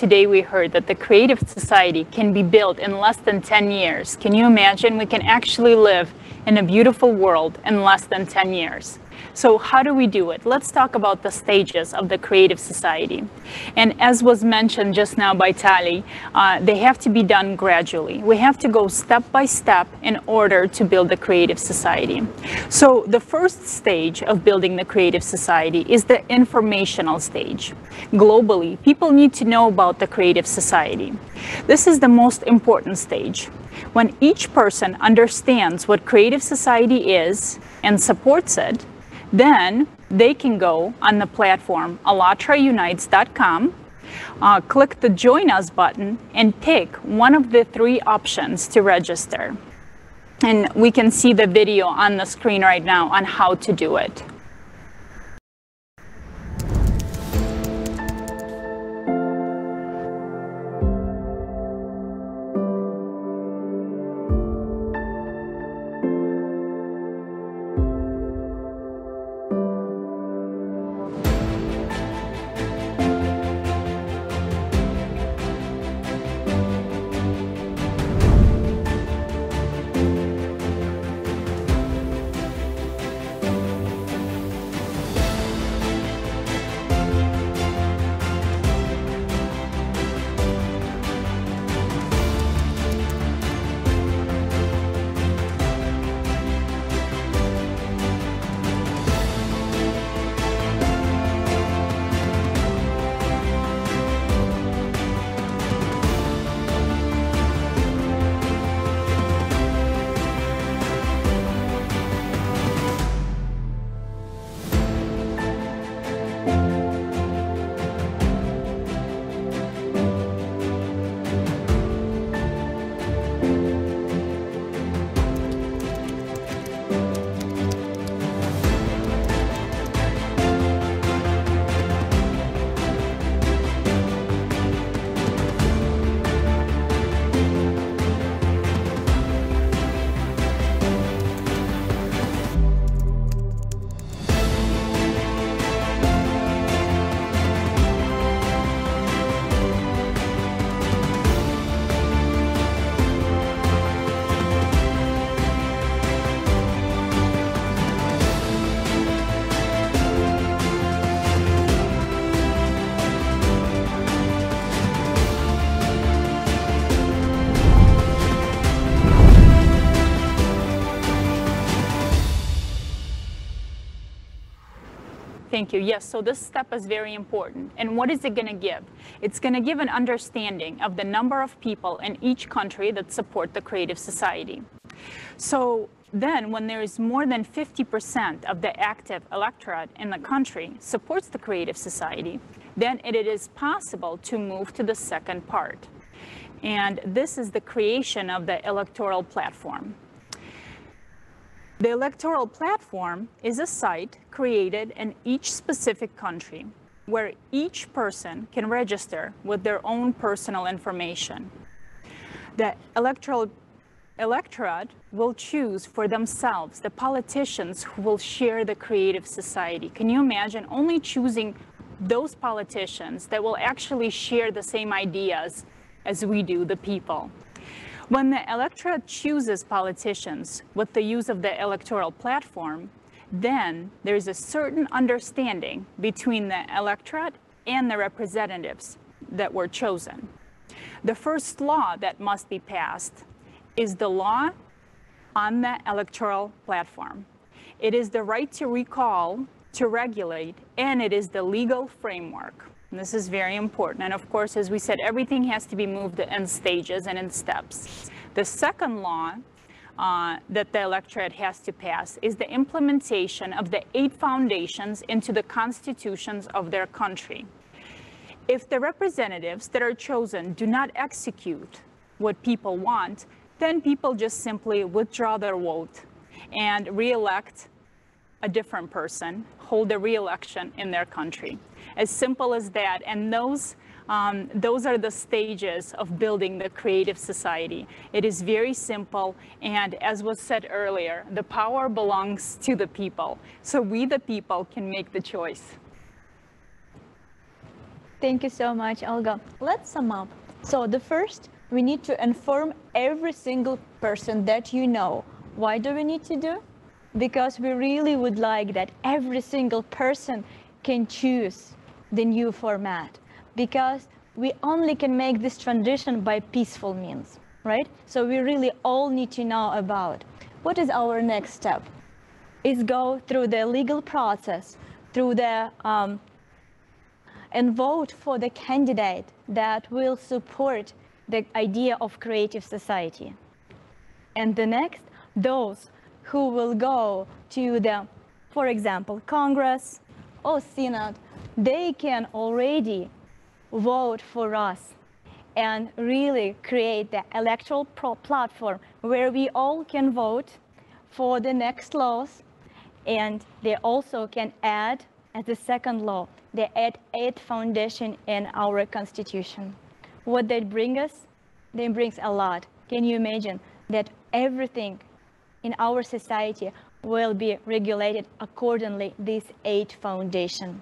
today we heard that the Creative Society can be built in less than 10 years. Can you imagine? We can actually live in a beautiful world in less than 10 years. So how do we do it? Let's talk about the stages of the creative society. And as was mentioned just now by Tali, uh, they have to be done gradually. We have to go step by step in order to build the creative society. So the first stage of building the creative society is the informational stage. Globally, people need to know about the creative society. This is the most important stage. When each person understands what creative society is and supports it, then they can go on the platform allatraunites.com, uh, click the Join Us button, and pick one of the three options to register. And we can see the video on the screen right now on how to do it. Thank you. Yes, so this step is very important. And what is it going to give? It's going to give an understanding of the number of people in each country that support the Creative Society. So then when there is more than 50% of the active electorate in the country supports the Creative Society, then it is possible to move to the second part. And this is the creation of the electoral platform. The electoral platform is a site created in each specific country where each person can register with their own personal information. The electoral electorate will choose for themselves the politicians who will share the creative society. Can you imagine only choosing those politicians that will actually share the same ideas as we do, the people? When the electorate chooses politicians with the use of the electoral platform, then there's a certain understanding between the electorate and the representatives that were chosen. The first law that must be passed is the law on the electoral platform. It is the right to recall, to regulate, and it is the legal framework. And this is very important. And of course, as we said, everything has to be moved in stages and in steps. The second law uh, that the electorate has to pass is the implementation of the eight foundations into the constitutions of their country. If the representatives that are chosen do not execute what people want, then people just simply withdraw their vote and re-elect a different person, hold a re-election in their country. As simple as that. And those, um, those are the stages of building the creative society. It is very simple. And as was said earlier, the power belongs to the people. So we, the people, can make the choice. Thank you so much, Olga. Let's sum up. So the first, we need to inform every single person that you know. Why do we need to do? Because we really would like that every single person can choose the new format. Because we only can make this transition by peaceful means, right? So we really all need to know about what is our next step? Is go through the legal process, through the um, and vote for the candidate that will support the idea of creative society. And the next, those who will go to the, for example, Congress or Senate, they can already vote for us and really create the electoral platform where we all can vote for the next laws and they also can add as the second law the add eighth foundation in our constitution. What that brings us? They brings a lot. Can you imagine that everything in our society will be regulated accordingly this eighth foundation?